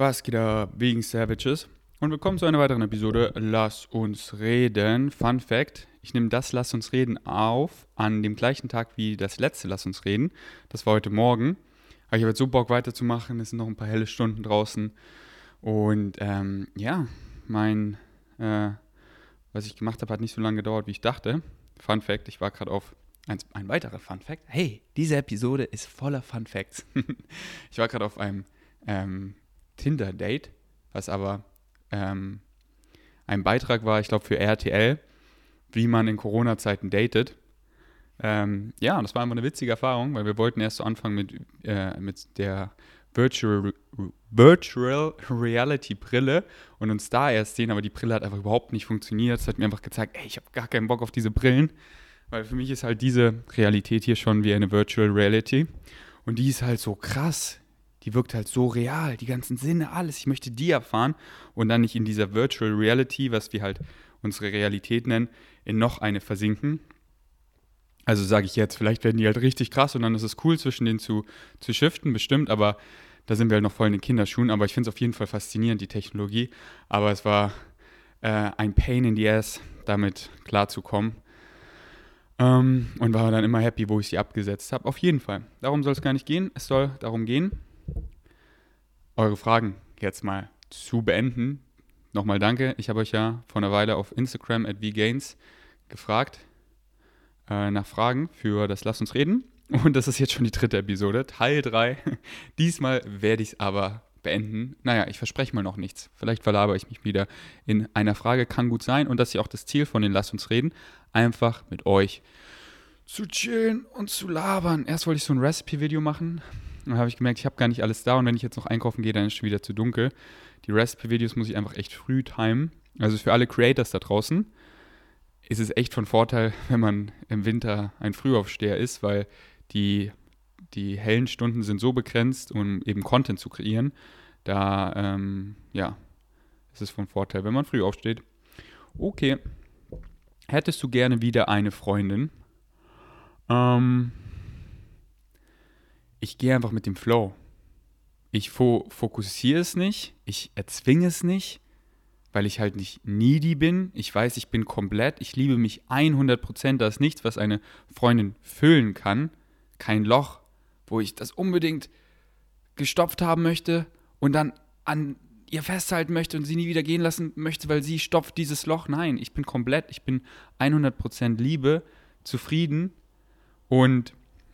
Was geht da wegen Savages? Und willkommen zu einer weiteren Episode Lass uns reden. Fun Fact: Ich nehme das Lass uns reden auf an dem gleichen Tag wie das letzte Lass uns reden. Das war heute Morgen. Aber ich habe jetzt so Bock weiterzumachen. Es sind noch ein paar helle Stunden draußen. Und ähm, ja, mein, äh, was ich gemacht habe, hat nicht so lange gedauert, wie ich dachte. Fun Fact: Ich war gerade auf. Ein, ein weiterer Fun Fact. Hey, diese Episode ist voller Fun Facts. ich war gerade auf einem. Ähm, Tinder-Date, was aber ähm, ein Beitrag war, ich glaube, für RTL, wie man in Corona-Zeiten datet. Ähm, ja, das war einfach eine witzige Erfahrung, weil wir wollten erst so anfangen mit, äh, mit der Virtual, Virtual Reality Brille und uns da erst sehen, aber die Brille hat einfach überhaupt nicht funktioniert. Es hat mir einfach gezeigt, ey, ich habe gar keinen Bock auf diese Brillen, weil für mich ist halt diese Realität hier schon wie eine Virtual Reality und die ist halt so krass die wirkt halt so real, die ganzen Sinne, alles. Ich möchte die erfahren und dann nicht in dieser Virtual Reality, was wir halt unsere Realität nennen, in noch eine versinken. Also sage ich jetzt, vielleicht werden die halt richtig krass und dann ist es cool, zwischen denen zu, zu shiften, bestimmt, aber da sind wir halt noch voll in den Kinderschuhen. Aber ich finde es auf jeden Fall faszinierend, die Technologie. Aber es war äh, ein Pain in the Ass, damit klarzukommen. Ähm, und war dann immer happy, wo ich sie abgesetzt habe. Auf jeden Fall. Darum soll es gar nicht gehen. Es soll darum gehen, eure Fragen jetzt mal zu beenden. Nochmal danke. Ich habe euch ja vor einer Weile auf Instagram at vgains gefragt äh, nach Fragen für das Lass uns reden. Und das ist jetzt schon die dritte Episode, Teil 3. Diesmal werde ich es aber beenden. Naja, ich verspreche mal noch nichts. Vielleicht verlabere ich mich wieder in einer Frage. Kann gut sein. Und das ist ja auch das Ziel von den Lass uns reden. Einfach mit euch zu chillen und zu labern. Erst wollte ich so ein Recipe-Video machen. Dann habe ich gemerkt, ich habe gar nicht alles da und wenn ich jetzt noch einkaufen gehe, dann ist es schon wieder zu dunkel. Die Recipe-Videos muss ich einfach echt früh timen. Also für alle Creators da draußen ist es echt von Vorteil, wenn man im Winter ein Frühaufsteher ist, weil die, die hellen Stunden sind so begrenzt, um eben Content zu kreieren. Da, ähm, ja, ist es von Vorteil, wenn man früh aufsteht. Okay. Hättest du gerne wieder eine Freundin? Ähm, ich gehe einfach mit dem Flow. Ich fo fokussiere es nicht, ich erzwinge es nicht, weil ich halt nicht needy bin. Ich weiß, ich bin komplett, ich liebe mich 100%. Da ist nichts, was eine Freundin füllen kann. Kein Loch, wo ich das unbedingt gestopft haben möchte und dann an ihr festhalten möchte und sie nie wieder gehen lassen möchte, weil sie stopft dieses Loch. Nein, ich bin komplett, ich bin 100% Liebe, zufrieden und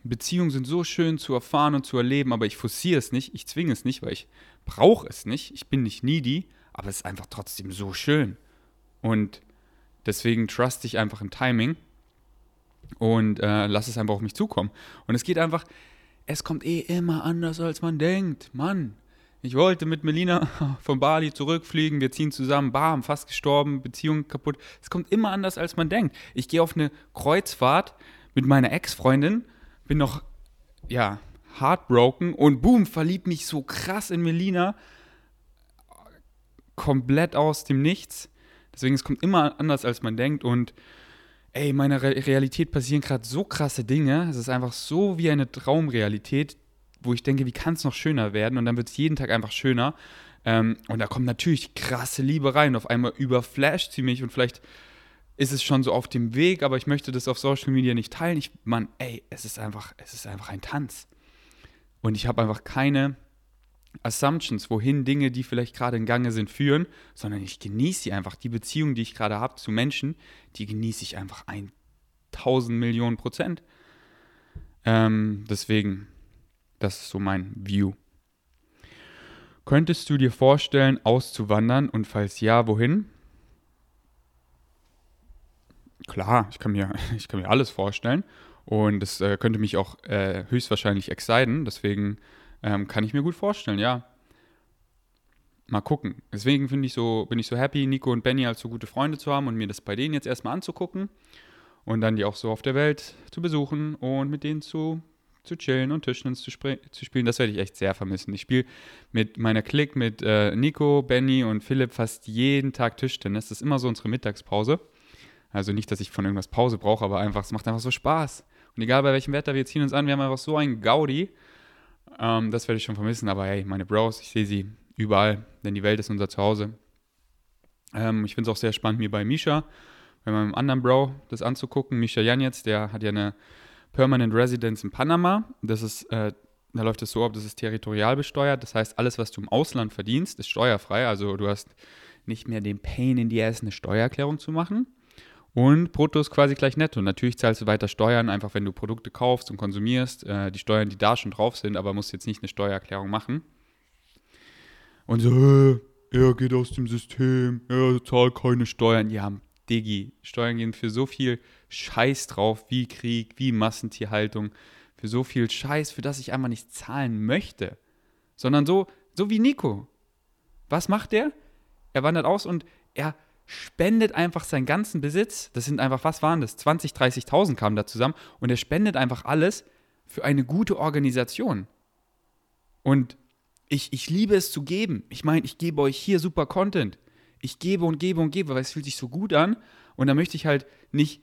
Beziehungen sind so schön zu erfahren und zu erleben, aber ich forciere es nicht, ich zwinge es nicht, weil ich brauche es nicht. Ich bin nicht needy, aber es ist einfach trotzdem so schön. Und deswegen trust ich einfach im Timing und äh, lass es einfach auf mich zukommen. Und es geht einfach, es kommt eh immer anders, als man denkt. Mann, ich wollte mit Melina von Bali zurückfliegen, wir ziehen zusammen, bam, fast gestorben, Beziehung kaputt. Es kommt immer anders, als man denkt. Ich gehe auf eine Kreuzfahrt mit meiner Ex-Freundin bin noch, ja, heartbroken und boom, verliebt mich so krass in Melina. Komplett aus dem Nichts. Deswegen, es kommt immer anders, als man denkt. Und ey, in meiner Re Realität passieren gerade so krasse Dinge. Es ist einfach so wie eine Traumrealität, wo ich denke, wie kann es noch schöner werden? Und dann wird es jeden Tag einfach schöner. Ähm, und da kommt natürlich krasse Liebe rein. Auf einmal überflasht sie mich und vielleicht ist es schon so auf dem Weg, aber ich möchte das auf Social Media nicht teilen. Ich, Mann, ey, es ist einfach, es ist einfach ein Tanz. Und ich habe einfach keine Assumptions, wohin Dinge, die vielleicht gerade in Gange sind, führen, sondern ich genieße sie einfach. Die Beziehung, die ich gerade habe zu Menschen, die genieße ich einfach 1000 Millionen Prozent. Ähm, deswegen, das ist so mein View. Könntest du dir vorstellen, auszuwandern und falls ja, wohin? Klar, ich kann mir, ich kann mir alles vorstellen. Und das äh, könnte mich auch äh, höchstwahrscheinlich exciten. Deswegen ähm, kann ich mir gut vorstellen, ja. Mal gucken. Deswegen ich so, bin ich so happy, Nico und Benny als so gute Freunde zu haben und mir das bei denen jetzt erstmal anzugucken. Und dann die auch so auf der Welt zu besuchen und mit denen zu, zu chillen und Tischtennis zu, zu spielen. Das werde ich echt sehr vermissen. Ich spiele mit meiner Clique, mit äh, Nico, Benny und Philipp fast jeden Tag Tischtennis. Das ist immer so unsere Mittagspause. Also nicht, dass ich von irgendwas Pause brauche, aber einfach, es macht einfach so Spaß. Und egal bei welchem Wetter, wir ziehen uns an, wir haben einfach so einen Gaudi. Ähm, das werde ich schon vermissen, aber hey, meine Bros, ich sehe sie überall, denn die Welt ist unser Zuhause. Ähm, ich finde es auch sehr spannend, mir bei Misha, bei meinem anderen Bro, das anzugucken. Misha Janetz, der hat ja eine Permanent Residence in Panama. Das ist, äh, da läuft es so ab, das ist territorial besteuert. Das heißt, alles, was du im Ausland verdienst, ist steuerfrei. Also du hast nicht mehr den Pain in the ass, eine Steuererklärung zu machen. Und brutto ist quasi gleich netto. Natürlich zahlst du weiter Steuern, einfach wenn du Produkte kaufst und konsumierst. Äh, die Steuern, die da schon drauf sind, aber musst jetzt nicht eine Steuererklärung machen. Und so, äh, er geht aus dem System, er zahlt keine Steuern. Ja, Digi, Steuern gehen für so viel Scheiß drauf, wie Krieg, wie Massentierhaltung, für so viel Scheiß, für das ich einfach nicht zahlen möchte. Sondern so, so wie Nico. Was macht der? Er wandert aus und er spendet einfach seinen ganzen Besitz. Das sind einfach, was waren das? 20, 30.000 kamen da zusammen. Und er spendet einfach alles für eine gute Organisation. Und ich, ich liebe es zu geben. Ich meine, ich gebe euch hier super Content. Ich gebe und gebe und gebe, weil es fühlt sich so gut an. Und da möchte ich halt nicht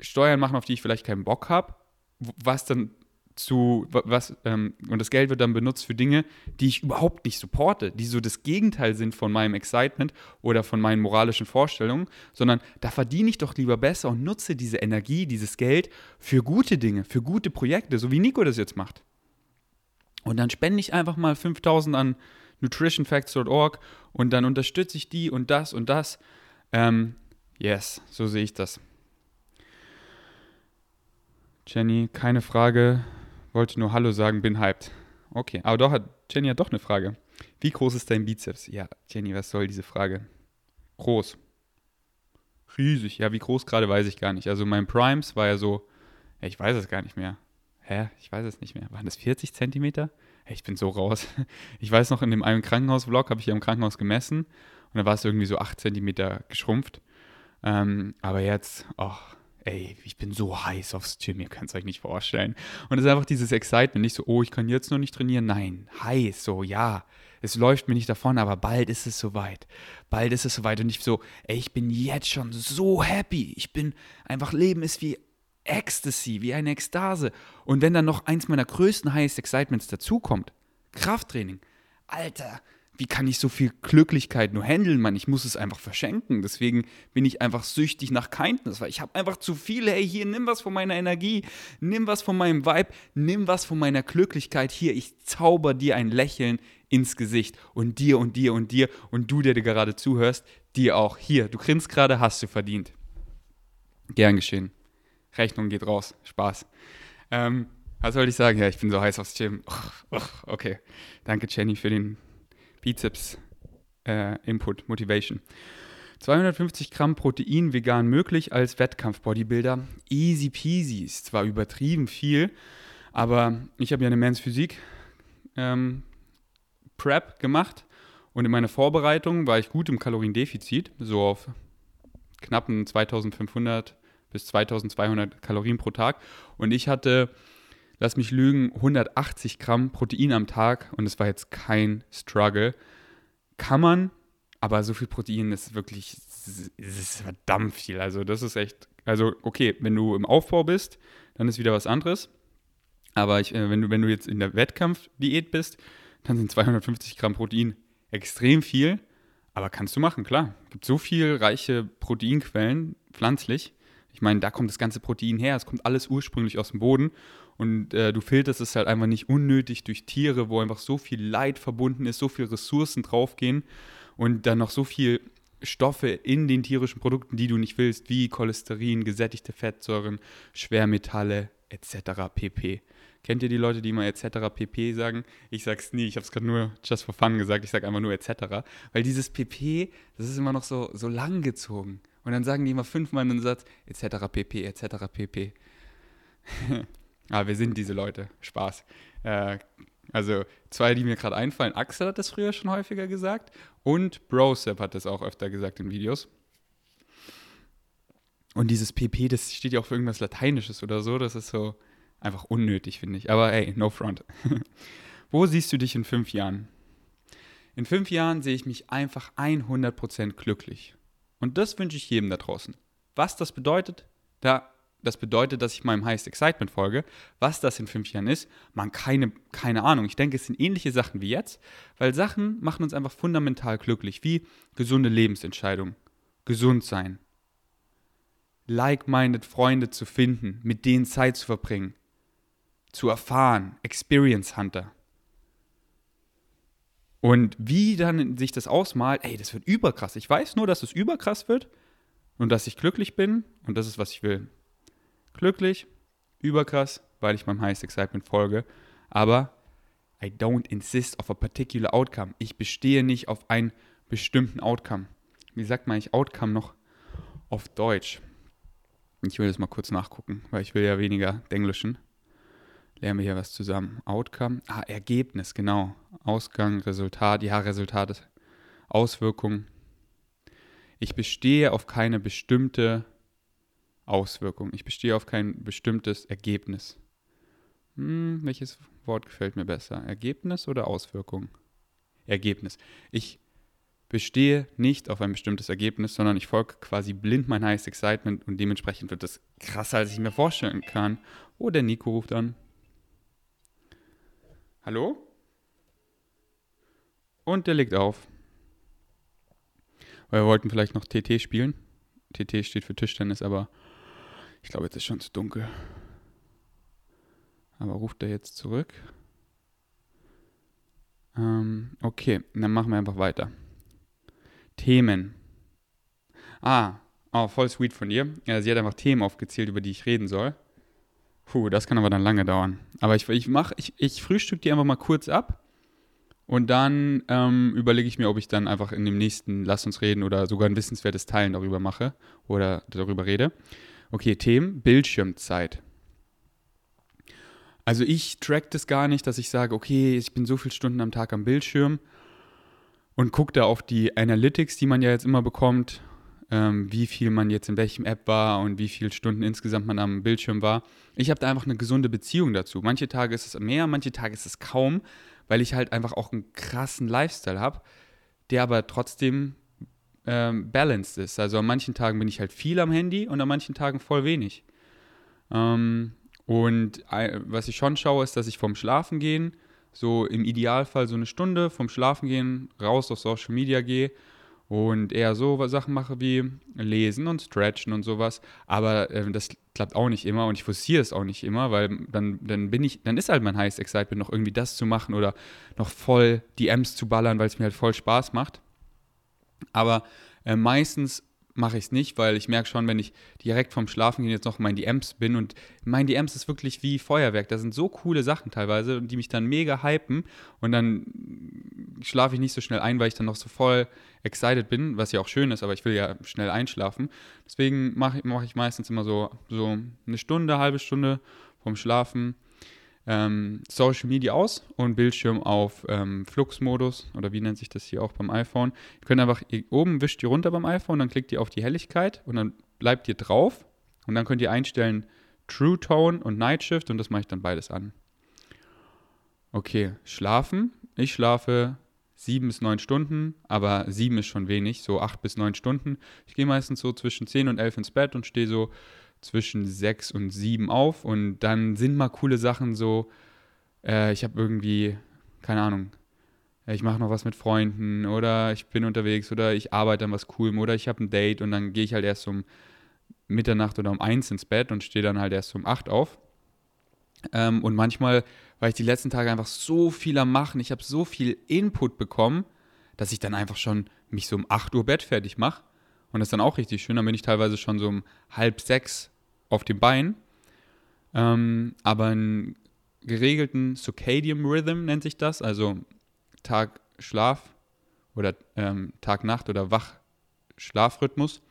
Steuern machen, auf die ich vielleicht keinen Bock habe, was dann zu was ähm, und das Geld wird dann benutzt für Dinge, die ich überhaupt nicht supporte, die so das Gegenteil sind von meinem Excitement oder von meinen moralischen Vorstellungen, sondern da verdiene ich doch lieber besser und nutze diese Energie, dieses Geld für gute Dinge, für gute Projekte, so wie Nico das jetzt macht. Und dann spende ich einfach mal 5000 an nutritionfacts.org und dann unterstütze ich die und das und das. Ähm, yes, so sehe ich das. Jenny, keine Frage. Wollte nur Hallo sagen, bin hyped. Okay, aber doch hat Jenny hat doch eine Frage. Wie groß ist dein Bizeps? Ja, Jenny, was soll diese Frage? Groß. Riesig. Ja, wie groß gerade weiß ich gar nicht. Also mein Primes war ja so, ja, ich weiß es gar nicht mehr. Hä? Ich weiß es nicht mehr. Waren das 40 Zentimeter? Hey, ich bin so raus. Ich weiß noch, in dem einen Krankenhaus-Vlog habe ich ja im Krankenhaus gemessen und da war es irgendwie so 8 Zentimeter geschrumpft. Ähm, aber jetzt, ach, ey, ich bin so heiß aufs Gym, ihr könnt es euch nicht vorstellen. Und es ist einfach dieses Excitement, nicht so, oh, ich kann jetzt noch nicht trainieren. Nein, heiß, so, ja, es läuft mir nicht davon, aber bald ist es soweit. Bald ist es soweit. Und ich so, ey, ich bin jetzt schon so happy. Ich bin einfach, Leben ist wie Ecstasy, wie eine Ekstase. Und wenn dann noch eins meiner größten Highest Excitements dazukommt, Krafttraining, Alter, wie kann ich so viel Glücklichkeit nur handeln, Mann? Ich muss es einfach verschenken. Deswegen bin ich einfach süchtig nach Kindness, weil ich habe einfach zu viel. Hey, hier, nimm was von meiner Energie, nimm was von meinem Vibe, nimm was von meiner Glücklichkeit. Hier, ich zauber dir ein Lächeln ins Gesicht. Und dir und dir und dir und du, der dir gerade zuhörst, dir auch. Hier, du grinst gerade, hast du verdient. Gern geschehen. Rechnung geht raus. Spaß. Ähm, was soll ich sagen? Ja, ich bin so heiß aufs Gym. okay. Danke, Jenny, für den Bizeps äh, Input, Motivation. 250 Gramm Protein vegan möglich als Wettkampf-Bodybuilder. Easy peasy. Ist zwar übertrieben viel, aber ich habe ja eine Men's Physik ähm, Prep gemacht und in meiner Vorbereitung war ich gut im Kaloriendefizit, so auf knappen 2500 bis 2200 Kalorien pro Tag. Und ich hatte lass mich lügen, 180 Gramm Protein am Tag und es war jetzt kein Struggle. Kann man, aber so viel Protein ist wirklich, ist verdammt viel. Also das ist echt, also okay, wenn du im Aufbau bist, dann ist wieder was anderes. Aber ich, äh, wenn, du, wenn du jetzt in der Wettkampfdiät bist, dann sind 250 Gramm Protein extrem viel. Aber kannst du machen, klar. Es gibt so viele reiche Proteinquellen, pflanzlich. Ich meine, da kommt das ganze Protein her. Es kommt alles ursprünglich aus dem Boden. Und äh, du filterst es halt einfach nicht unnötig durch Tiere, wo einfach so viel Leid verbunden ist, so viele Ressourcen draufgehen und dann noch so viel Stoffe in den tierischen Produkten, die du nicht willst, wie Cholesterin, gesättigte Fettsäuren, Schwermetalle etc. pp. Kennt ihr die Leute, die immer etc. pp sagen? Ich sag's nie, ich habe es gerade nur just for fun gesagt, ich sage einfach nur etc. Weil dieses pp, das ist immer noch so, so lang gezogen. Und dann sagen die immer fünfmal einen Satz etc. pp, etc. pp. Ah, wir sind diese Leute. Spaß. Äh, also zwei, die mir gerade einfallen. Axel hat das früher schon häufiger gesagt und Brosep hat das auch öfter gesagt in Videos. Und dieses PP, das steht ja auch für irgendwas Lateinisches oder so. Das ist so einfach unnötig, finde ich. Aber hey, no front. Wo siehst du dich in fünf Jahren? In fünf Jahren sehe ich mich einfach 100% glücklich. Und das wünsche ich jedem da draußen. Was das bedeutet, da das bedeutet, dass ich meinem Highest Excitement folge. Was das in fünf Jahren ist, man keine, keine Ahnung. Ich denke, es sind ähnliche Sachen wie jetzt, weil Sachen machen uns einfach fundamental glücklich, wie gesunde Lebensentscheidungen, gesund sein, like-minded Freunde zu finden, mit denen Zeit zu verbringen, zu erfahren, Experience Hunter. Und wie dann sich das ausmalt, ey, das wird überkrass. Ich weiß nur, dass es überkrass wird und dass ich glücklich bin und das ist, was ich will. Glücklich, überkrass, weil ich meinem Highest Excitement folge, aber I don't insist of a particular outcome. Ich bestehe nicht auf einen bestimmten Outcome. Wie sagt man eigentlich Outcome noch auf Deutsch? Ich will das mal kurz nachgucken, weil ich will ja weniger Denglischen. Lernen wir hier was zusammen. Outcome, ah, Ergebnis, genau. Ausgang, Resultat, ja, Resultat, Auswirkung. Ich bestehe auf keine bestimmte Auswirkung. Ich bestehe auf kein bestimmtes Ergebnis. Hm, welches Wort gefällt mir besser? Ergebnis oder Auswirkung? Ergebnis. Ich bestehe nicht auf ein bestimmtes Ergebnis, sondern ich folge quasi blind mein Highest Excitement und dementsprechend wird das krasser, als ich mir vorstellen kann. Oh, der Nico ruft an. Hallo? Und der legt auf. Wir wollten vielleicht noch TT spielen. TT steht für Tischtennis, aber ich glaube, jetzt ist schon zu dunkel. Aber ruft er jetzt zurück? Ähm, okay, dann machen wir einfach weiter. Themen. Ah, oh, voll sweet von dir. Ja, sie hat einfach Themen aufgezählt, über die ich reden soll. Puh, das kann aber dann lange dauern. Aber ich, ich mache, ich, ich frühstück die einfach mal kurz ab und dann ähm, überlege ich mir, ob ich dann einfach in dem nächsten Lass uns reden oder sogar ein wissenswertes Teilen darüber mache oder darüber rede. Okay, Themen, Bildschirmzeit. Also ich track das gar nicht, dass ich sage, okay, ich bin so viele Stunden am Tag am Bildschirm und gucke da auf die Analytics, die man ja jetzt immer bekommt, ähm, wie viel man jetzt in welchem App war und wie viele Stunden insgesamt man am Bildschirm war. Ich habe da einfach eine gesunde Beziehung dazu. Manche Tage ist es mehr, manche Tage ist es kaum, weil ich halt einfach auch einen krassen Lifestyle habe, der aber trotzdem ähm, balanced ist. Also an manchen Tagen bin ich halt viel am Handy und an manchen Tagen voll wenig. Ähm, und äh, was ich schon schaue, ist, dass ich vom Schlafen gehen, so im Idealfall so eine Stunde vom Schlafen gehen, raus auf Social Media gehe und eher so Sachen mache wie lesen und stretchen und sowas. Aber äh, das klappt auch nicht immer und ich forciere es auch nicht immer, weil dann, dann bin ich, dann ist halt mein Highest Excitement noch irgendwie das zu machen oder noch voll die M's zu ballern, weil es mir halt voll Spaß macht. Aber äh, meistens mache ich es nicht, weil ich merke schon, wenn ich direkt vom Schlafen jetzt noch in meinen DMs bin und mein DMs ist wirklich wie Feuerwerk. Da sind so coole Sachen teilweise, die mich dann mega hypen und dann schlafe ich nicht so schnell ein, weil ich dann noch so voll excited bin, was ja auch schön ist, aber ich will ja schnell einschlafen. Deswegen mache mach ich meistens immer so, so eine Stunde, halbe Stunde vom Schlafen ähm, Social Media aus und Bildschirm auf ähm, Fluxmodus oder wie nennt sich das hier auch beim iPhone. Ihr könnt einfach, ihr, oben wischt ihr runter beim iPhone, dann klickt ihr auf die Helligkeit und dann bleibt ihr drauf und dann könnt ihr einstellen True Tone und Night Shift und das mache ich dann beides an. Okay, schlafen. Ich schlafe sieben bis neun Stunden, aber sieben ist schon wenig, so acht bis neun Stunden. Ich gehe meistens so zwischen zehn und elf ins Bett und stehe so zwischen sechs und sieben auf und dann sind mal coole Sachen so, äh, ich habe irgendwie, keine Ahnung, ich mache noch was mit Freunden oder ich bin unterwegs oder ich arbeite an was Coolem oder ich habe ein Date und dann gehe ich halt erst um Mitternacht oder um eins ins Bett und stehe dann halt erst um acht auf. Ähm, und manchmal war ich die letzten Tage einfach so viel am Machen, ich habe so viel Input bekommen, dass ich dann einfach schon mich so um 8 Uhr Bett fertig mache. Und das ist dann auch richtig schön. Dann bin ich teilweise schon so um halb sechs auf dem Bein. Ähm, aber einen geregelten Circadian Rhythm nennt sich das, also Tag-Schlaf oder ähm, Tag-Nacht oder Wach-Schlafrhythmus,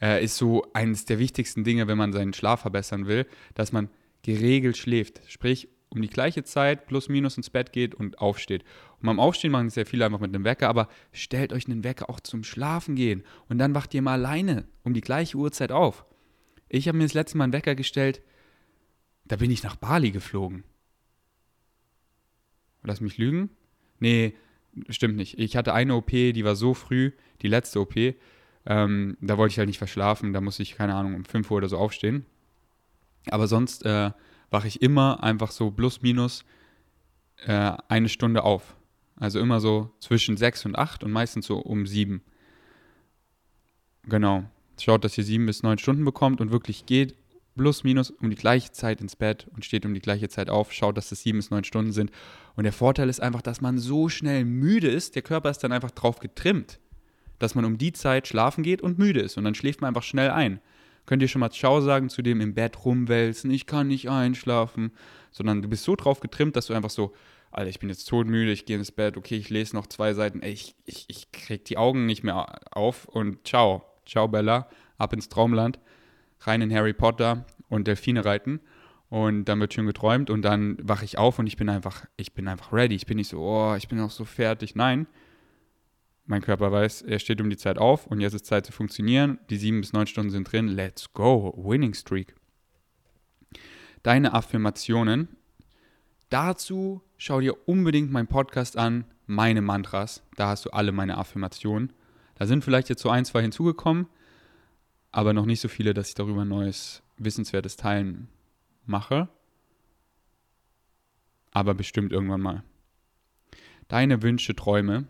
äh, ist so eines der wichtigsten Dinge, wenn man seinen Schlaf verbessern will, dass man geregelt schläft. Sprich, um die gleiche Zeit plus minus ins Bett geht und aufsteht. Und beim Aufstehen machen sehr viele einfach mit einem Wecker, aber stellt euch einen Wecker auch zum Schlafen gehen und dann wacht ihr mal alleine um die gleiche Uhrzeit auf. Ich habe mir das letzte Mal einen Wecker gestellt, da bin ich nach Bali geflogen. Lass mich lügen? Nee, stimmt nicht. Ich hatte eine OP, die war so früh, die letzte OP. Ähm, da wollte ich halt nicht verschlafen, da musste ich, keine Ahnung, um 5 Uhr oder so aufstehen. Aber sonst äh, wache ich immer einfach so plus minus äh, eine Stunde auf. Also immer so zwischen sechs und acht und meistens so um sieben. Genau. Schaut, dass ihr sieben bis neun Stunden bekommt und wirklich geht plus minus um die gleiche Zeit ins Bett und steht um die gleiche Zeit auf. Schaut, dass es sieben bis neun Stunden sind. Und der Vorteil ist einfach, dass man so schnell müde ist. Der Körper ist dann einfach drauf getrimmt, dass man um die Zeit schlafen geht und müde ist. Und dann schläft man einfach schnell ein. Könnt ihr schon mal Ciao sagen zu dem im Bett rumwälzen, ich kann nicht einschlafen, sondern du bist so drauf getrimmt, dass du einfach so Alter, ich bin jetzt todmüde, ich gehe ins Bett, okay, ich lese noch zwei Seiten, ey, ich, ich, ich krieg die Augen nicht mehr auf und ciao, ciao Bella, ab ins Traumland, rein in Harry Potter und Delfine reiten. Und dann wird schön geträumt und dann wache ich auf und ich bin einfach, ich bin einfach ready, ich bin nicht so, oh, ich bin auch so fertig, nein, mein Körper weiß, er steht um die Zeit auf und jetzt ist Zeit zu funktionieren, die sieben bis neun Stunden sind drin, let's go, Winning Streak. Deine Affirmationen. Dazu schau dir unbedingt meinen Podcast an, meine Mantras. Da hast du alle meine Affirmationen. Da sind vielleicht jetzt so ein, zwei hinzugekommen, aber noch nicht so viele, dass ich darüber neues, wissenswertes Teilen mache. Aber bestimmt irgendwann mal. Deine Wünsche, Träume.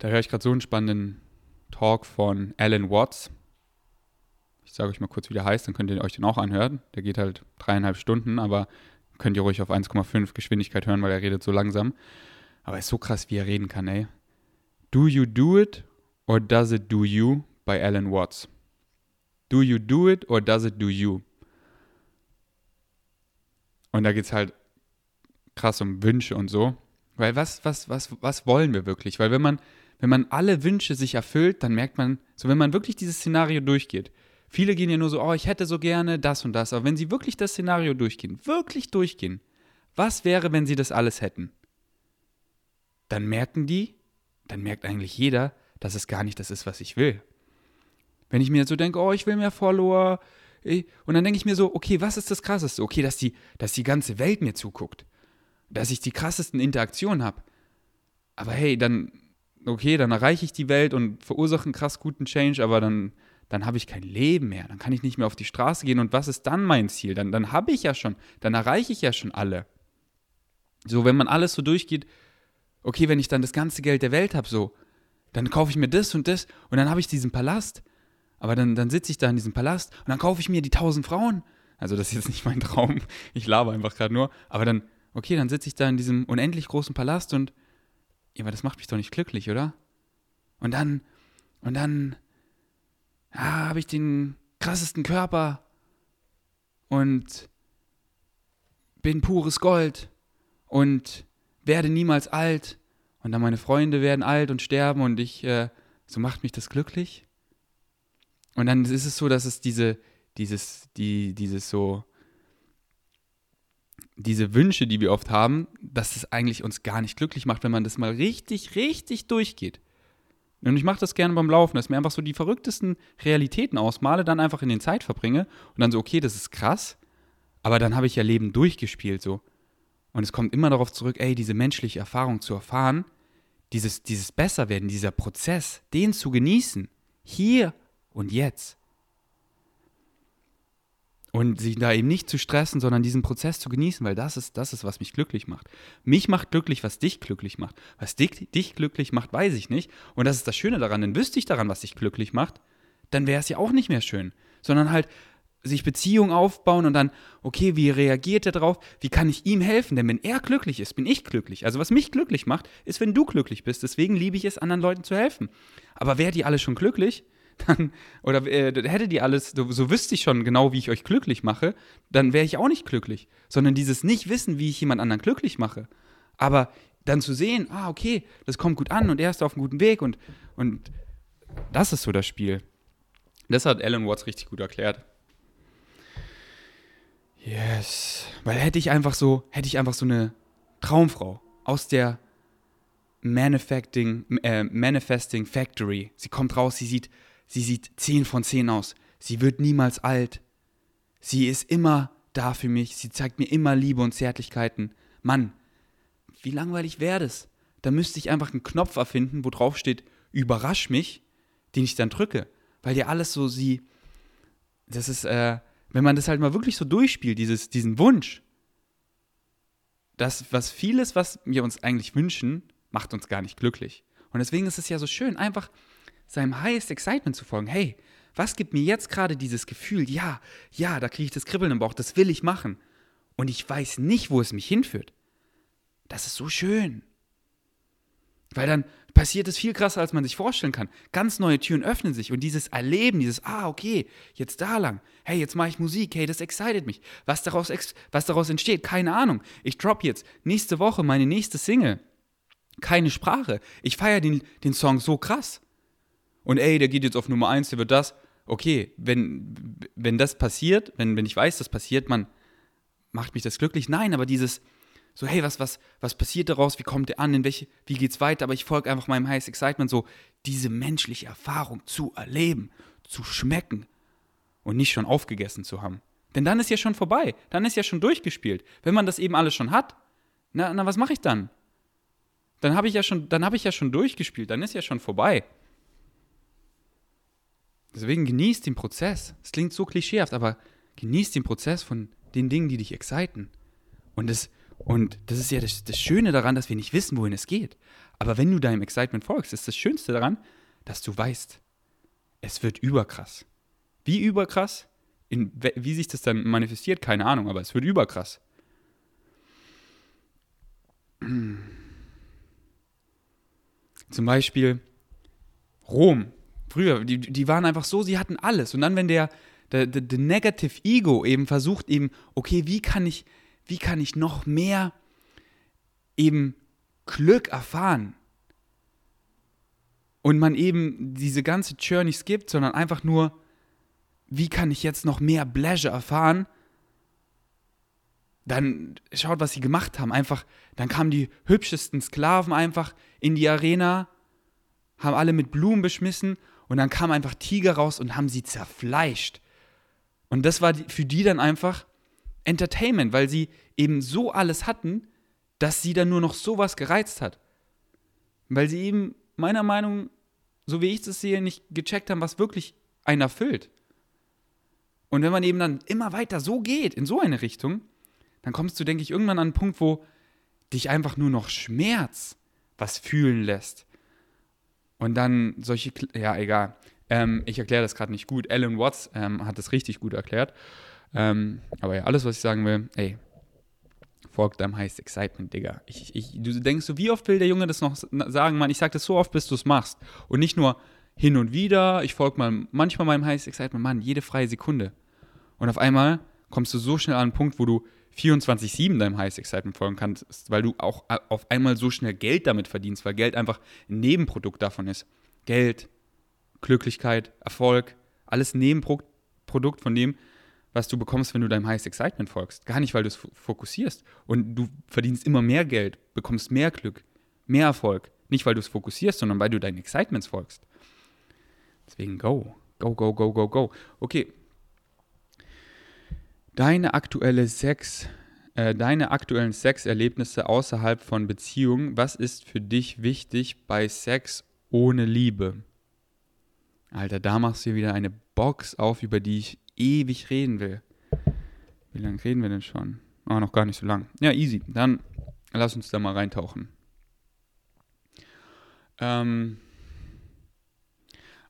Da höre ich gerade so einen spannenden Talk von Alan Watts. Ich sage euch mal kurz, wie der heißt, dann könnt ihr euch den auch anhören. Der geht halt dreieinhalb Stunden, aber könnt ihr ruhig auf 1,5 Geschwindigkeit hören, weil er redet so langsam. Aber ist so krass, wie er reden kann, ey. Do you do it or does it do you? bei Alan Watts. Do you do it or does it do you? Und da geht es halt krass um Wünsche und so. Weil was, was, was, was wollen wir wirklich? Weil wenn man, wenn man alle Wünsche sich erfüllt, dann merkt man, so wenn man wirklich dieses Szenario durchgeht, Viele gehen ja nur so, oh, ich hätte so gerne das und das. Aber wenn sie wirklich das Szenario durchgehen, wirklich durchgehen, was wäre, wenn sie das alles hätten? Dann merken die, dann merkt eigentlich jeder, dass es gar nicht das ist, was ich will. Wenn ich mir so denke, oh, ich will mehr Follower, und dann denke ich mir so, okay, was ist das Krasseste? Okay, dass die, dass die ganze Welt mir zuguckt. Dass ich die krassesten Interaktionen habe. Aber hey, dann, okay, dann erreiche ich die Welt und verursache einen krass guten Change, aber dann dann habe ich kein Leben mehr, dann kann ich nicht mehr auf die Straße gehen und was ist dann mein Ziel? Dann, dann habe ich ja schon, dann erreiche ich ja schon alle. So, wenn man alles so durchgeht, okay, wenn ich dann das ganze Geld der Welt habe, so, dann kaufe ich mir das und das und dann habe ich diesen Palast. Aber dann, dann sitze ich da in diesem Palast und dann kaufe ich mir die tausend Frauen. Also das ist jetzt nicht mein Traum, ich laber einfach gerade nur. Aber dann, okay, dann sitze ich da in diesem unendlich großen Palast und, ja, aber das macht mich doch nicht glücklich, oder? Und dann, und dann ja, habe ich den krassesten Körper und bin pures Gold und werde niemals alt und dann meine Freunde werden alt und sterben und ich, äh, so macht mich das glücklich. Und dann ist es so, dass es diese, dieses, die, dieses so, diese Wünsche, die wir oft haben, dass es eigentlich uns gar nicht glücklich macht, wenn man das mal richtig, richtig durchgeht. Und ich mache das gerne beim Laufen, dass ich mir einfach so die verrücktesten Realitäten ausmale, dann einfach in den Zeit verbringe und dann so, okay, das ist krass, aber dann habe ich ja Leben durchgespielt so. Und es kommt immer darauf zurück, ey, diese menschliche Erfahrung zu erfahren, dieses, dieses Besserwerden, dieser Prozess, den zu genießen, hier und jetzt und sich da eben nicht zu stressen, sondern diesen Prozess zu genießen, weil das ist das ist, was mich glücklich macht. Mich macht glücklich, was dich glücklich macht. Was dich, dich glücklich macht, weiß ich nicht. Und das ist das Schöne daran, denn wüsste ich daran, was dich glücklich macht, dann wäre es ja auch nicht mehr schön, sondern halt sich Beziehungen aufbauen und dann, okay, wie reagiert er drauf? Wie kann ich ihm helfen? Denn wenn er glücklich ist, bin ich glücklich. Also was mich glücklich macht, ist, wenn du glücklich bist. Deswegen liebe ich es, anderen Leuten zu helfen. Aber wäre die alle schon glücklich, dann, oder äh, hätte die alles, so, so wüsste ich schon genau, wie ich euch glücklich mache, dann wäre ich auch nicht glücklich. Sondern dieses Nicht-Wissen, wie ich jemand anderen glücklich mache. Aber dann zu sehen, ah, okay, das kommt gut an und er ist auf einem guten Weg und, und das ist so das Spiel. Das hat Alan Watts richtig gut erklärt. Yes. Weil hätte ich einfach so, hätte ich einfach so eine Traumfrau aus der Manifesting, äh, Manifesting Factory. Sie kommt raus, sie sieht Sie sieht 10 von 10 aus. Sie wird niemals alt. Sie ist immer da für mich. Sie zeigt mir immer Liebe und Zärtlichkeiten. Mann, wie langweilig wäre das? Da müsste ich einfach einen Knopf erfinden, wo drauf steht, überrasch mich, den ich dann drücke. weil dir alles so sie, das ist, äh, wenn man das halt mal wirklich so durchspielt, dieses, diesen Wunsch, das, was vieles, was wir uns eigentlich wünschen, macht uns gar nicht glücklich. Und deswegen ist es ja so schön, einfach seinem highest excitement zu folgen. Hey, was gibt mir jetzt gerade dieses Gefühl? Ja, ja, da kriege ich das Kribbeln im Bauch, das will ich machen. Und ich weiß nicht, wo es mich hinführt. Das ist so schön. Weil dann passiert es viel krasser, als man sich vorstellen kann. Ganz neue Türen öffnen sich und dieses Erleben, dieses, ah, okay, jetzt da lang, hey, jetzt mache ich Musik, hey, das excited mich. Was daraus, was daraus entsteht, keine Ahnung. Ich drop jetzt nächste Woche meine nächste Single. Keine Sprache. Ich feiere den, den Song so krass. Und ey, der geht jetzt auf Nummer 1, der wird das. Okay, wenn, wenn das passiert, wenn, wenn ich weiß, das passiert, man macht mich das glücklich. Nein, aber dieses, so, hey, was, was, was passiert daraus? Wie kommt der an? In welche, wie geht's weiter? Aber ich folge einfach meinem Highest Excitement, so diese menschliche Erfahrung zu erleben, zu schmecken und nicht schon aufgegessen zu haben. Denn dann ist ja schon vorbei. Dann ist ja schon durchgespielt. Wenn man das eben alles schon hat, na, na was mache ich dann? Dann habe ich ja schon, dann habe ich ja schon durchgespielt. Dann ist ja schon vorbei. Deswegen genießt den Prozess. Es klingt so klischeehaft, aber genießt den Prozess von den Dingen, die dich exciten. Und das, und das ist ja das, das Schöne daran, dass wir nicht wissen, wohin es geht. Aber wenn du deinem Excitement folgst, ist das Schönste daran, dass du weißt, es wird überkrass. Wie überkrass? In, wie sich das dann manifestiert, keine Ahnung, aber es wird überkrass. Zum Beispiel Rom. Früher, die, die waren einfach so, sie hatten alles. Und dann, wenn der, der, der, der Negative Ego eben versucht, eben, okay, wie kann ich, wie kann ich noch mehr eben Glück erfahren? Und man eben diese ganze Journey skippt, sondern einfach nur, wie kann ich jetzt noch mehr Pleasure erfahren? Dann schaut, was sie gemacht haben. Einfach, dann kamen die hübschesten Sklaven einfach in die Arena, haben alle mit Blumen beschmissen und dann kamen einfach Tiger raus und haben sie zerfleischt. Und das war für die dann einfach Entertainment, weil sie eben so alles hatten, dass sie dann nur noch sowas gereizt hat. Weil sie eben meiner Meinung, so wie ich das sehe, nicht gecheckt haben, was wirklich einen erfüllt. Und wenn man eben dann immer weiter so geht, in so eine Richtung, dann kommst du, denke ich, irgendwann an einen Punkt, wo dich einfach nur noch Schmerz was fühlen lässt. Und dann solche, ja, egal. Ähm, ich erkläre das gerade nicht gut. Alan Watts ähm, hat das richtig gut erklärt. Ähm, aber ja, alles, was ich sagen will, ey, folgt deinem Highest Excitement, Digga. Ich, ich, du denkst so, wie oft will der Junge das noch sagen, Mann? Ich sag das so oft, bis du es machst. Und nicht nur hin und wieder, ich folge mal manchmal meinem Highest Excitement, Mann, jede freie Sekunde. Und auf einmal kommst du so schnell an einen Punkt, wo du 24-7 deinem Highest Excitement folgen kannst, weil du auch auf einmal so schnell Geld damit verdienst, weil Geld einfach ein Nebenprodukt davon ist. Geld, Glücklichkeit, Erfolg, alles Nebenprodukt von dem, was du bekommst, wenn du deinem Highest Excitement folgst. Gar nicht, weil du es fokussierst. Und du verdienst immer mehr Geld, bekommst mehr Glück, mehr Erfolg. Nicht, weil du es fokussierst, sondern weil du deinen Excitements folgst. Deswegen go. Go, go, go, go, go. Okay. Deine aktuelle Sex, äh, deine aktuellen Sexerlebnisse außerhalb von Beziehungen, was ist für dich wichtig bei Sex ohne Liebe? Alter, da machst du wieder eine Box auf, über die ich ewig reden will. Wie lange reden wir denn schon? Oh, noch gar nicht so lang. Ja, easy. Dann lass uns da mal reintauchen. Ähm,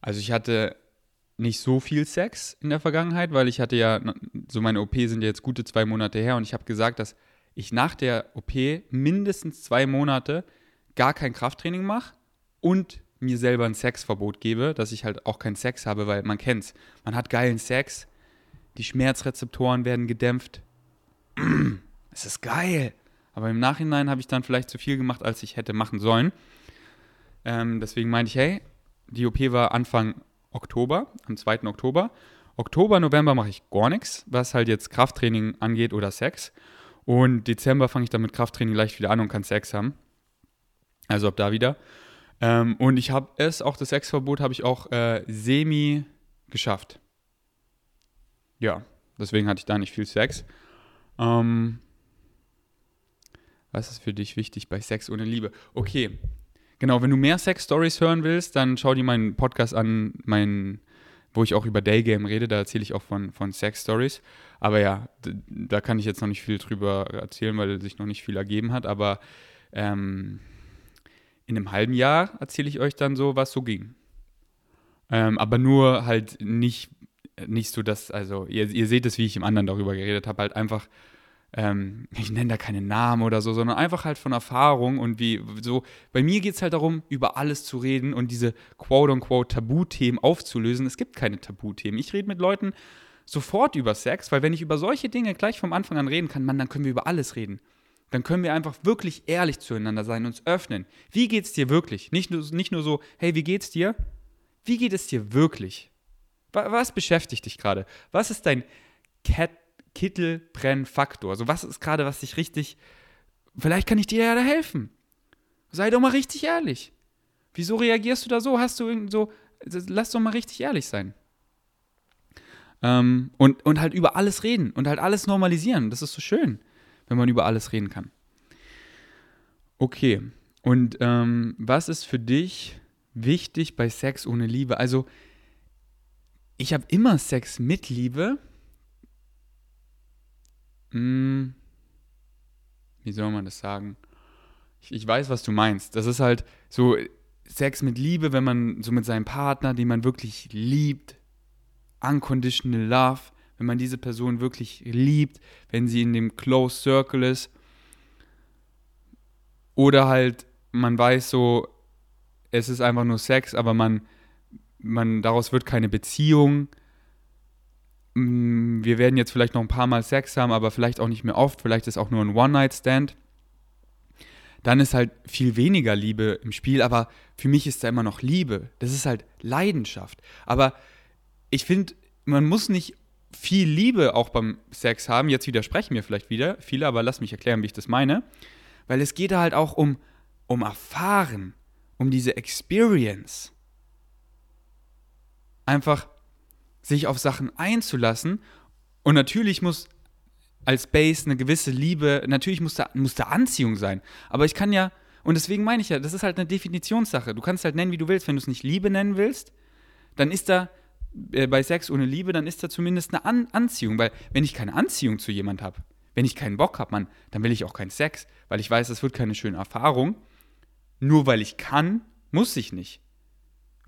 also ich hatte nicht so viel Sex in der Vergangenheit, weil ich hatte ja, so meine OP sind ja jetzt gute zwei Monate her und ich habe gesagt, dass ich nach der OP mindestens zwei Monate gar kein Krafttraining mache und mir selber ein Sexverbot gebe, dass ich halt auch keinen Sex habe, weil man kennt's. Man hat geilen Sex, die Schmerzrezeptoren werden gedämpft. Es ist geil. Aber im Nachhinein habe ich dann vielleicht zu viel gemacht, als ich hätte machen sollen. Ähm, deswegen meinte ich, hey, die OP war Anfang Oktober, am 2. Oktober. Oktober, November mache ich gar nichts, was halt jetzt Krafttraining angeht oder Sex. Und Dezember fange ich dann mit Krafttraining leicht wieder an und kann Sex haben. Also ab da wieder. Ähm, und ich habe es, auch das Sexverbot, habe ich auch äh, semi geschafft ja, deswegen hatte ich da nicht viel Sex. Ähm, was ist für dich wichtig bei Sex ohne Liebe? Okay, genau, wenn du mehr Sex-Stories hören willst, dann schau dir meinen Podcast an, meinen wo ich auch über Daygame rede, da erzähle ich auch von, von Sex-Stories. Aber ja, da kann ich jetzt noch nicht viel drüber erzählen, weil sich noch nicht viel ergeben hat. Aber ähm, in einem halben Jahr erzähle ich euch dann so, was so ging. Ähm, aber nur halt nicht, nicht so, dass, also ihr, ihr seht es, wie ich im anderen darüber geredet habe, halt einfach, ähm, ich nenne da keine Namen oder so, sondern einfach halt von Erfahrung und wie so. Bei mir geht es halt darum, über alles zu reden und diese quote-unquote Tabuthemen aufzulösen. Es gibt keine Tabuthemen. Ich rede mit Leuten sofort über Sex, weil wenn ich über solche Dinge gleich vom Anfang an reden kann, Mann, dann können wir über alles reden. Dann können wir einfach wirklich ehrlich zueinander sein, uns öffnen. Wie geht's dir wirklich? Nicht nur, nicht nur so, hey, wie geht's dir? Wie geht es dir wirklich? Was beschäftigt dich gerade? Was ist dein Kittelbrennfaktor? Also was ist gerade, was dich richtig. Vielleicht kann ich dir ja da helfen. Sei doch mal richtig ehrlich. Wieso reagierst du da so? Hast du irgend so. Lass doch mal richtig ehrlich sein. Ähm, und, und halt über alles reden und halt alles normalisieren. Das ist so schön, wenn man über alles reden kann. Okay. Und ähm, was ist für dich wichtig bei Sex ohne Liebe? Also, ich habe immer Sex mit Liebe. Hm, wie soll man das sagen? Ich, ich weiß, was du meinst. Das ist halt so Sex mit Liebe, wenn man so mit seinem Partner, den man wirklich liebt, unconditional love, wenn man diese Person wirklich liebt, wenn sie in dem close circle ist. Oder halt, man weiß so, es ist einfach nur Sex, aber man, man, daraus wird keine Beziehung. Mm, wir werden jetzt vielleicht noch ein paar Mal Sex haben, aber vielleicht auch nicht mehr oft, vielleicht ist auch nur ein One-Night-Stand. Dann ist halt viel weniger Liebe im Spiel, aber für mich ist da immer noch Liebe. Das ist halt Leidenschaft. Aber ich finde, man muss nicht viel Liebe auch beim Sex haben. Jetzt widersprechen mir vielleicht wieder viele, aber lass mich erklären, wie ich das meine. Weil es geht da halt auch um, um Erfahren um diese Experience. Einfach sich auf Sachen einzulassen. Und natürlich muss als Base eine gewisse Liebe, natürlich muss da, muss da Anziehung sein. Aber ich kann ja, und deswegen meine ich ja, das ist halt eine Definitionssache. Du kannst halt nennen, wie du willst. Wenn du es nicht Liebe nennen willst, dann ist da äh, bei Sex ohne Liebe, dann ist da zumindest eine An Anziehung. Weil wenn ich keine Anziehung zu jemand habe, wenn ich keinen Bock habe, Mann, dann will ich auch keinen Sex, weil ich weiß, es wird keine schöne Erfahrung. Nur weil ich kann, muss ich nicht.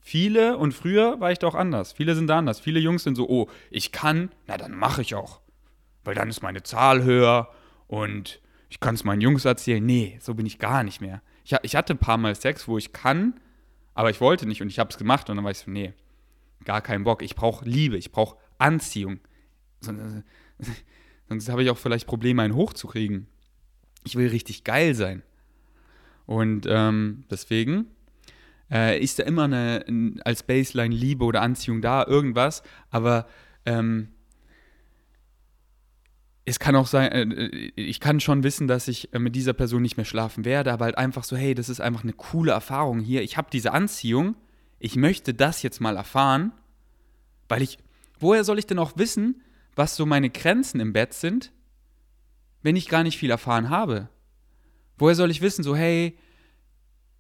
Viele, und früher war ich doch anders. Viele sind da anders. Viele Jungs sind so, oh, ich kann, na dann mache ich auch. Weil dann ist meine Zahl höher und ich kann es meinen Jungs erzählen. Nee, so bin ich gar nicht mehr. Ich, ich hatte ein paar Mal Sex, wo ich kann, aber ich wollte nicht und ich habe es gemacht und dann war ich so, nee, gar keinen Bock. Ich brauche Liebe, ich brauche Anziehung. Sonst, sonst habe ich auch vielleicht Probleme, einen hochzukriegen. Ich will richtig geil sein. Und ähm, deswegen äh, ist da immer eine, als Baseline Liebe oder Anziehung da, irgendwas, aber ähm, es kann auch sein, äh, ich kann schon wissen, dass ich äh, mit dieser Person nicht mehr schlafen werde, aber halt einfach so, hey, das ist einfach eine coole Erfahrung hier. Ich habe diese Anziehung, ich möchte das jetzt mal erfahren, weil ich, woher soll ich denn auch wissen, was so meine Grenzen im Bett sind, wenn ich gar nicht viel erfahren habe? Woher soll ich wissen, so, hey,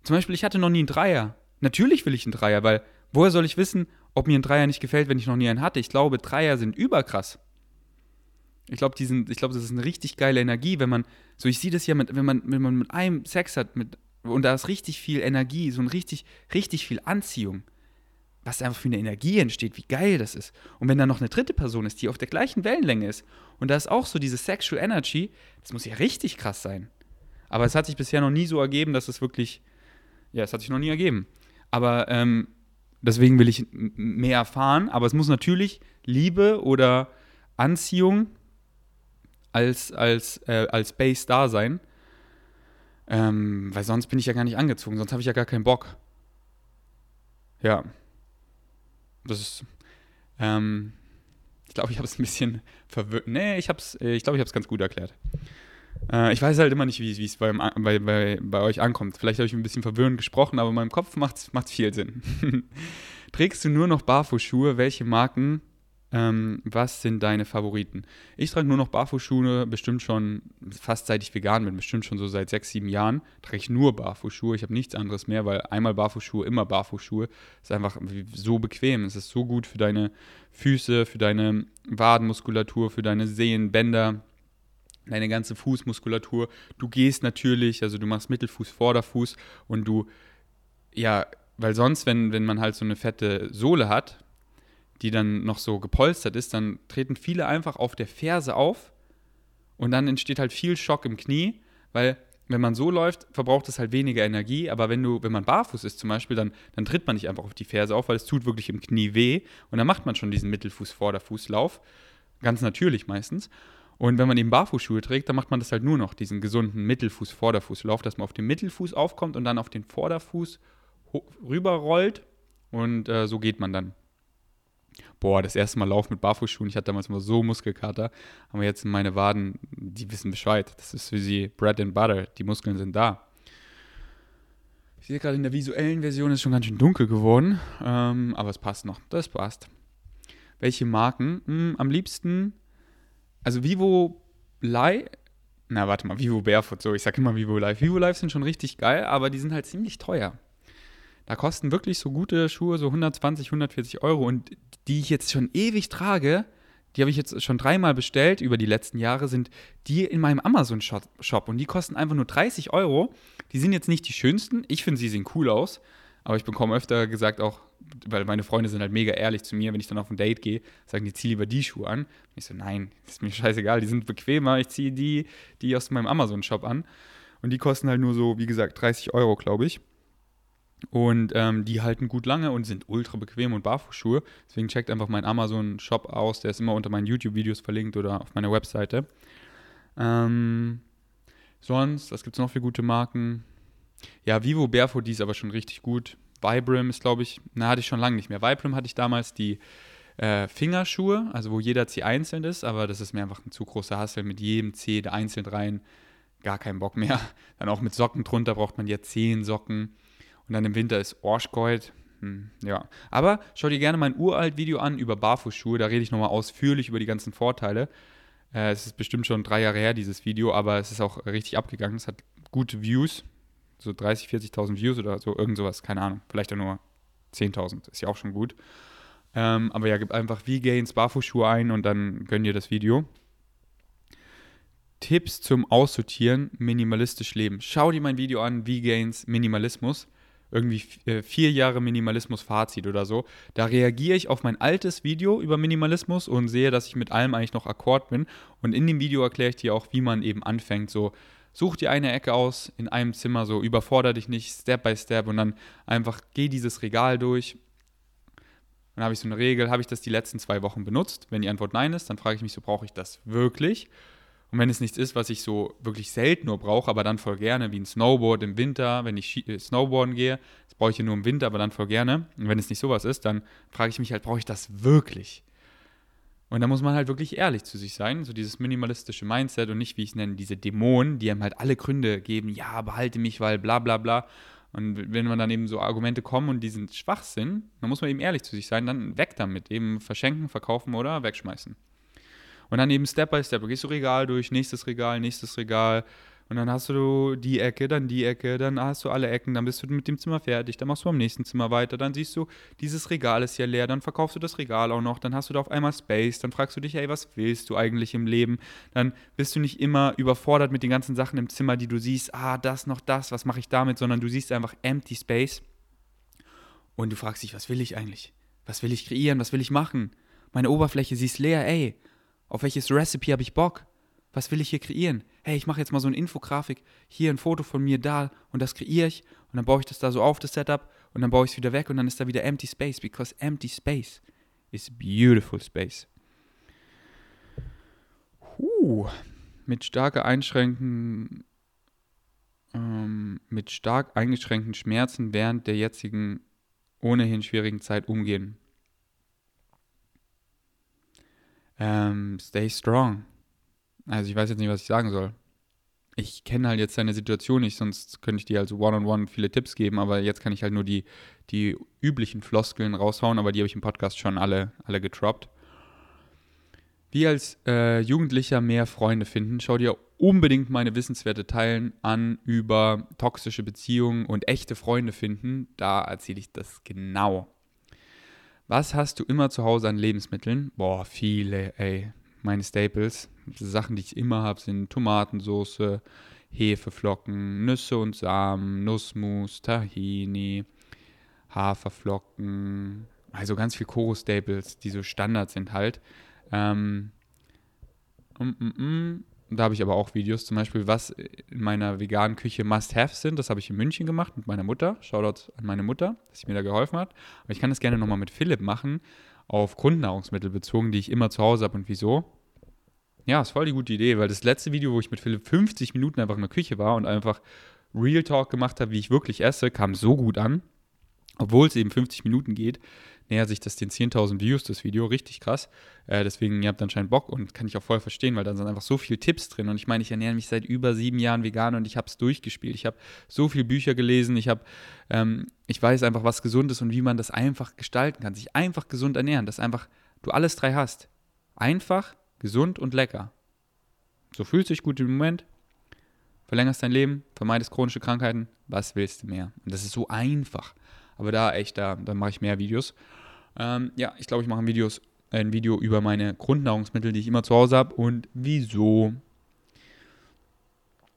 zum Beispiel, ich hatte noch nie einen Dreier. Natürlich will ich einen Dreier, weil woher soll ich wissen, ob mir ein Dreier nicht gefällt, wenn ich noch nie einen hatte? Ich glaube, Dreier sind überkrass. Ich glaube, ich glaube, das ist eine richtig geile Energie, wenn man, so ich sehe das ja, mit, wenn man, wenn man mit einem Sex hat, mit, und da ist richtig viel Energie, so ein richtig, richtig viel Anziehung. Was einfach für eine Energie entsteht, wie geil das ist. Und wenn da noch eine dritte Person ist, die auf der gleichen Wellenlänge ist, und da ist auch so diese Sexual Energy, das muss ja richtig krass sein. Aber es hat sich bisher noch nie so ergeben, dass es wirklich, ja, es hat sich noch nie ergeben. Aber ähm, deswegen will ich mehr erfahren. Aber es muss natürlich Liebe oder Anziehung als, als, äh, als Base da sein. Ähm, weil sonst bin ich ja gar nicht angezogen, sonst habe ich ja gar keinen Bock. Ja. Das ist. Ähm, ich glaube, ich habe es ein bisschen verwirrt. Nee, ich, hab's, äh, ich glaube, ich habe es ganz gut erklärt. Äh, ich weiß halt immer nicht, wie es bei, bei, bei, bei euch ankommt. Vielleicht habe ich ein bisschen verwirrend gesprochen, aber in meinem Kopf macht es viel Sinn. Trägst du nur noch Barfußschuhe? Welche Marken Ähm, was sind deine Favoriten? Ich trage nur noch Barfußschuhe, bestimmt schon, fast seit ich vegan bin, bestimmt schon so seit sechs, sieben Jahren, trage ich nur Barfußschuhe. Ich habe nichts anderes mehr, weil einmal Barfußschuhe, immer Barfußschuhe. Ist einfach so bequem. Es ist so gut für deine Füße, für deine Wadenmuskulatur, für deine Sehenbänder, deine ganze Fußmuskulatur. Du gehst natürlich, also du machst Mittelfuß, Vorderfuß und du, ja, weil sonst, wenn, wenn man halt so eine fette Sohle hat, die dann noch so gepolstert ist, dann treten viele einfach auf der Ferse auf und dann entsteht halt viel Schock im Knie, weil wenn man so läuft, verbraucht es halt weniger Energie, aber wenn du, wenn man barfuß ist zum Beispiel, dann, dann tritt man nicht einfach auf die Ferse auf, weil es tut wirklich im Knie weh und dann macht man schon diesen Mittelfuß-Vorderfußlauf, ganz natürlich meistens. Und wenn man eben Barfußschuhe trägt, dann macht man das halt nur noch, diesen gesunden Mittelfuß-Vorderfußlauf, dass man auf den Mittelfuß aufkommt und dann auf den Vorderfuß rüberrollt und äh, so geht man dann boah, das erste Mal Lauf mit Barfußschuhen, ich hatte damals mal so Muskelkater, aber jetzt meine Waden, die wissen Bescheid. Das ist für sie Bread and Butter, die Muskeln sind da. Ich sehe gerade in der visuellen Version ist schon ganz schön dunkel geworden, ähm, aber es passt noch, das passt. Welche Marken? Hm, am liebsten, also Vivo Live, na warte mal, Vivo Barefoot, so, ich sag immer Vivo Live. Vivo Live sind schon richtig geil, aber die sind halt ziemlich teuer. Da kosten wirklich so gute Schuhe so 120, 140 Euro und die ich jetzt schon ewig trage, die habe ich jetzt schon dreimal bestellt über die letzten Jahre, sind die in meinem Amazon-Shop und die kosten einfach nur 30 Euro. Die sind jetzt nicht die schönsten. Ich finde, sie sehen cool aus, aber ich bekomme öfter gesagt auch, weil meine Freunde sind halt mega ehrlich zu mir, wenn ich dann auf ein Date gehe, sagen die, zieh lieber die Schuhe an. Und ich so, nein, ist mir scheißegal, die sind bequemer, ich ziehe die, die aus meinem Amazon-Shop an. Und die kosten halt nur so, wie gesagt, 30 Euro, glaube ich. Und ähm, die halten gut lange und sind ultra bequem und Barfußschuhe. Deswegen checkt einfach meinen Amazon-Shop aus. Der ist immer unter meinen YouTube-Videos verlinkt oder auf meiner Webseite. Ähm, sonst, was gibt es noch für gute Marken? Ja, Vivo Barefoot, die ist aber schon richtig gut. Vibram ist, glaube ich, na, hatte ich schon lange nicht mehr. Vibram hatte ich damals die äh, Fingerschuhe, also wo jeder Zeh einzeln ist, aber das ist mir einfach ein zu großer Hassel mit jedem Zeh da einzeln rein. Gar keinen Bock mehr. Dann auch mit Socken drunter braucht man ja zehn Socken. Und dann im Winter ist Orschgold. Hm, ja. Aber schau dir gerne mein uralt Video an über Barfußschuhe. Da rede ich nochmal ausführlich über die ganzen Vorteile. Äh, es ist bestimmt schon drei Jahre her, dieses Video, aber es ist auch richtig abgegangen. Es hat gute Views. So 30, 40.000 Views oder so, irgend sowas, keine Ahnung. Vielleicht auch nur 10.000, ist ja auch schon gut. Ähm, aber ja, gib einfach V-Gains Barfußschuhe ein und dann gönn dir das Video. Tipps zum Aussortieren, minimalistisch leben. Schau dir mein Video an, V-Gains Minimalismus irgendwie äh, vier Jahre Minimalismus-Fazit oder so. Da reagiere ich auf mein altes Video über Minimalismus und sehe, dass ich mit allem eigentlich noch akkord bin. Und in dem Video erkläre ich dir auch, wie man eben anfängt. So, such dir eine Ecke aus in einem Zimmer, so überfordere dich nicht, Step by Step und dann einfach geh dieses Regal durch. Dann habe ich so eine Regel, habe ich das die letzten zwei Wochen benutzt? Wenn die Antwort nein ist, dann frage ich mich so, brauche ich das wirklich? Und wenn es nichts ist, was ich so wirklich selten nur brauche, aber dann voll gerne, wie ein Snowboard im Winter, wenn ich äh, Snowboarden gehe, das brauche ich nur im Winter, aber dann voll gerne. Und wenn es nicht sowas ist, dann frage ich mich halt, brauche ich das wirklich? Und da muss man halt wirklich ehrlich zu sich sein, so dieses minimalistische Mindset und nicht, wie ich es nenne, diese Dämonen, die einem halt alle Gründe geben, ja, behalte mich, weil bla bla bla. Und wenn man dann eben so Argumente kommen und die sind Schwachsinn, dann muss man eben ehrlich zu sich sein, dann weg damit, eben verschenken, verkaufen oder wegschmeißen. Und dann eben Step by Step, gehst du Regal durch, nächstes Regal, nächstes Regal. Und dann hast du die Ecke, dann die Ecke, dann hast du alle Ecken, dann bist du mit dem Zimmer fertig, dann machst du am nächsten Zimmer weiter, dann siehst du, dieses Regal ist ja leer, dann verkaufst du das Regal auch noch, dann hast du da auf einmal Space, dann fragst du dich, ey, was willst du eigentlich im Leben? Dann bist du nicht immer überfordert mit den ganzen Sachen im Zimmer, die du siehst, ah, das noch das, was mache ich damit, sondern du siehst einfach empty Space und du fragst dich, was will ich eigentlich? Was will ich kreieren? Was will ich machen? Meine Oberfläche, sie ist leer, ey. Auf welches Recipe habe ich Bock? Was will ich hier kreieren? Hey, ich mache jetzt mal so eine Infografik, hier ein Foto von mir da und das kreiere ich und dann baue ich das da so auf, das Setup und dann baue ich es wieder weg und dann ist da wieder empty space, because empty space is beautiful space. Huh. Mit starker Einschränken, ähm, mit stark eingeschränkten Schmerzen während der jetzigen ohnehin schwierigen Zeit umgehen. ähm, stay strong. Also ich weiß jetzt nicht, was ich sagen soll. Ich kenne halt jetzt deine Situation nicht, sonst könnte ich dir also one-on-one -on -one viele Tipps geben, aber jetzt kann ich halt nur die, die üblichen Floskeln raushauen, aber die habe ich im Podcast schon alle, alle getroppt. Wie als äh, Jugendlicher mehr Freunde finden, schau dir unbedingt meine wissenswerte Teilen an über toxische Beziehungen und echte Freunde finden. Da erzähle ich das genau. Was hast du immer zu Hause an Lebensmitteln? Boah, viele, ey. Meine Staples, Sachen, die ich immer habe, sind Tomatensauce, Hefeflocken, Nüsse und Samen, Nussmus, Tahini, Haferflocken, also ganz viel Koro-Staples, die so Standard sind halt. Ähm, mm, mm, mm. Da habe ich aber auch Videos, zum Beispiel, was in meiner veganen Küche Must-Have sind. Das habe ich in München gemacht mit meiner Mutter. Shoutout an meine Mutter, dass sie mir da geholfen hat. Aber ich kann das gerne nochmal mit Philipp machen, auf Grundnahrungsmittel bezogen, die ich immer zu Hause habe und wieso. Ja, ist voll die gute Idee, weil das letzte Video, wo ich mit Philipp 50 Minuten einfach in der Küche war und einfach Real Talk gemacht habe, wie ich wirklich esse, kam so gut an. Obwohl es eben 50 Minuten geht, nähert sich das den 10.000 Views, das Video, richtig krass. Äh, deswegen, ihr habt anscheinend Bock und kann ich auch voll verstehen, weil da sind einfach so viele Tipps drin. Und ich meine, ich ernähre mich seit über sieben Jahren vegan und ich habe es durchgespielt. Ich habe so viele Bücher gelesen, ich habe, ähm, ich weiß einfach, was gesund ist und wie man das einfach gestalten kann. Sich einfach gesund ernähren, dass einfach du alles drei hast. Einfach, gesund und lecker. So fühlst du dich gut im Moment, verlängerst dein Leben, vermeidest chronische Krankheiten, was willst du mehr? Und das ist so einfach. Aber da echt, da, da mache ich mehr Videos. Ähm, ja, ich glaube, ich mache ein, ein Video über meine Grundnahrungsmittel, die ich immer zu Hause habe und wieso.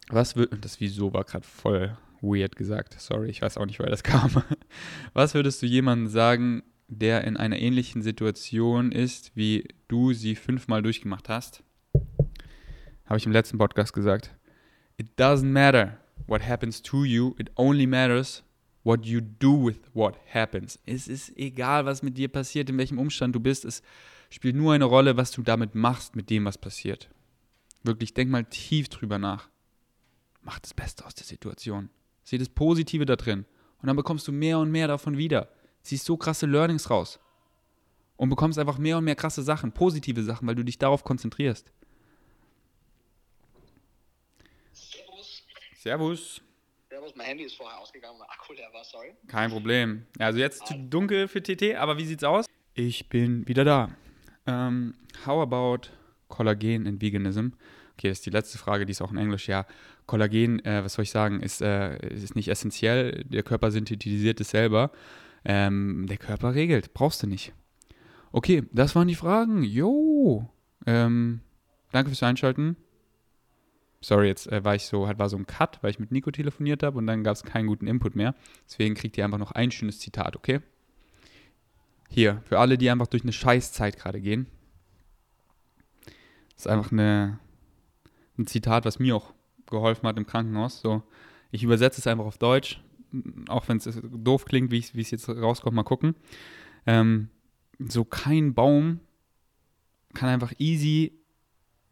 Was wird. Das Wieso war gerade voll weird gesagt. Sorry, ich weiß auch nicht, woher das kam. Was würdest du jemandem sagen, der in einer ähnlichen Situation ist, wie du sie fünfmal durchgemacht hast? Habe ich im letzten Podcast gesagt. It doesn't matter what happens to you, it only matters what you do with what happens. Es ist egal, was mit dir passiert, in welchem Umstand du bist. Es spielt nur eine Rolle, was du damit machst, mit dem, was passiert. Wirklich, denk mal tief drüber nach. Mach das Beste aus der Situation. Sieh das Positive da drin. Und dann bekommst du mehr und mehr davon wieder. Ziehst so krasse Learnings raus. Und bekommst einfach mehr und mehr krasse Sachen, positive Sachen, weil du dich darauf konzentrierst. Servus. Servus. Servus, mein Handy ist vorher ausgegangen, weil Akku leer war, sorry. Kein Problem. Also jetzt zu dunkel für TT, aber wie sieht's aus? Ich bin wieder da. Um, ähm, how about Kollagen and Veganism? Okay, das ist die letzte Frage, die ist auch in Englisch. Ja, Kollagen, äh, was soll ich sagen, ist, äh, ist nicht essentiell. Der Körper synthetisiert es selber. Ähm, der Körper regelt, brauchst du nicht. Okay, das waren die Fragen. Jo. Ähm, danke fürs Einschalten. Sorry, jetzt äh, war ich so, halt war so ein Cut, weil ich mit Nico telefoniert habe und dann gab es keinen guten Input mehr. Deswegen kriegt ihr einfach noch ein schönes Zitat, okay? Hier, für alle, die einfach durch eine Scheißzeit gerade gehen. Das ist einfach eine, ein Zitat, was mir auch geholfen hat im Krankenhaus. So, ich übersetze es einfach auf Deutsch, auch wenn es doof klingt, wie es jetzt rauskommt, mal gucken. Ähm, so kein Baum kann einfach easy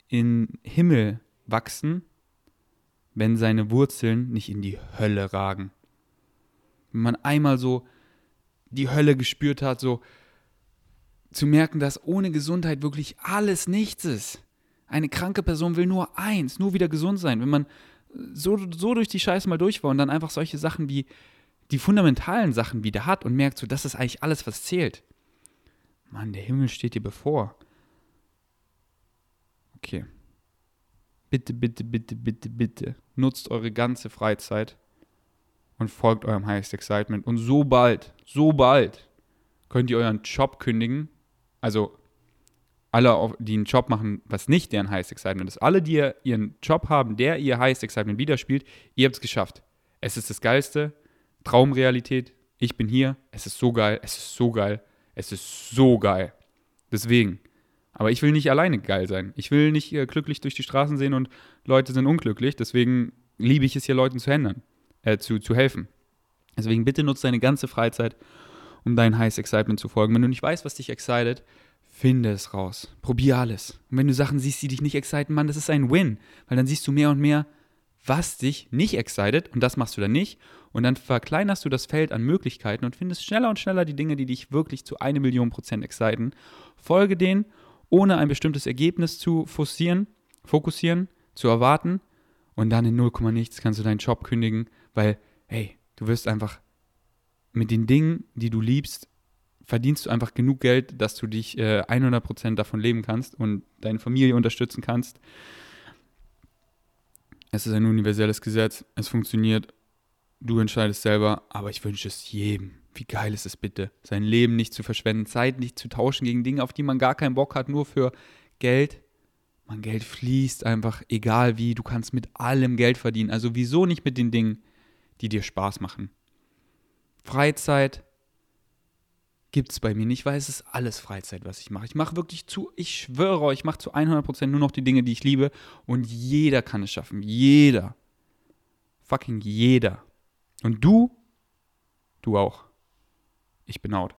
in Himmel wachsen, wenn seine Wurzeln nicht in die Hölle ragen. Wenn man einmal so die Hölle gespürt hat, so zu merken, dass ohne Gesundheit wirklich alles nichts ist. Eine kranke Person will nur eins, nur wieder gesund sein. Wenn man so, so durch die Scheiße mal durch war und dann einfach solche Sachen wie die fundamentalen Sachen wieder hat und merkt, so, das ist eigentlich alles, was zählt. Mann, der Himmel steht dir bevor. Okay. Bitte, bitte, bitte, bitte, bitte. Nutzt eure ganze Freizeit und folgt eurem Highest Excitement. Und so bald, so bald könnt ihr euren Job kündigen. Also alle, die einen Job machen, was nicht deren Highest Excitement ist. Alle, die ihren Job haben, der ihr Highest Excitement widerspielt, ihr habt es geschafft. Es ist das Geilste. Traumrealität. Ich bin hier. Es ist so geil. Es ist so geil. Es ist so geil. Deswegen, aber ich will nicht alleine geil sein. Ich will nicht äh, glücklich durch die Straßen sehen und Leute sind unglücklich. Deswegen liebe ich es hier, Leuten zu ändern, äh, zu, zu helfen. Deswegen bitte nutze deine ganze Freizeit, um dein Highest Excitement zu folgen. Wenn du nicht weißt, was dich excited, finde es raus. Probier alles. Und wenn du Sachen siehst, die dich nicht exciten, Mann, das ist ein Win. Weil dann siehst du mehr und mehr, was dich nicht excited und das machst du dann nicht. Und dann verkleinerst du das Feld an Möglichkeiten und findest schneller und schneller die Dinge, die dich wirklich zu eine Million Prozent exciten. Folge denen ohne ein bestimmtes Ergebnis zu forcieren, fokussieren, zu erwarten und dann in 0, nichts kannst du deinen Job kündigen, weil, hey, du wirst einfach mit den Dingen, die du liebst, verdienst du einfach genug Geld, dass du dich äh, 100% davon leben kannst und deine Familie unterstützen kannst. Es ist ein universelles Gesetz, es funktioniert, du entscheidest selber, aber ich wünsche es jedem. Wie geil ist es bitte, sein Leben nicht zu verschwenden, Zeit nicht zu tauschen gegen Dinge, auf die man gar keinen Bock hat, nur für Geld. Man Geld fließt einfach, egal wie, du kannst mit allem Geld verdienen. Also wieso nicht mit den Dingen, die dir Spaß machen? Freizeit, gibt es bei mir nicht, weil es ist alles Freizeit, was ich mache. Ich mache wirklich zu, ich schwöre euch, ich mache zu 100% nur noch die Dinge, die ich liebe und jeder kann es schaffen. Jeder. Fucking jeder. Und du, du auch. Ich bin out.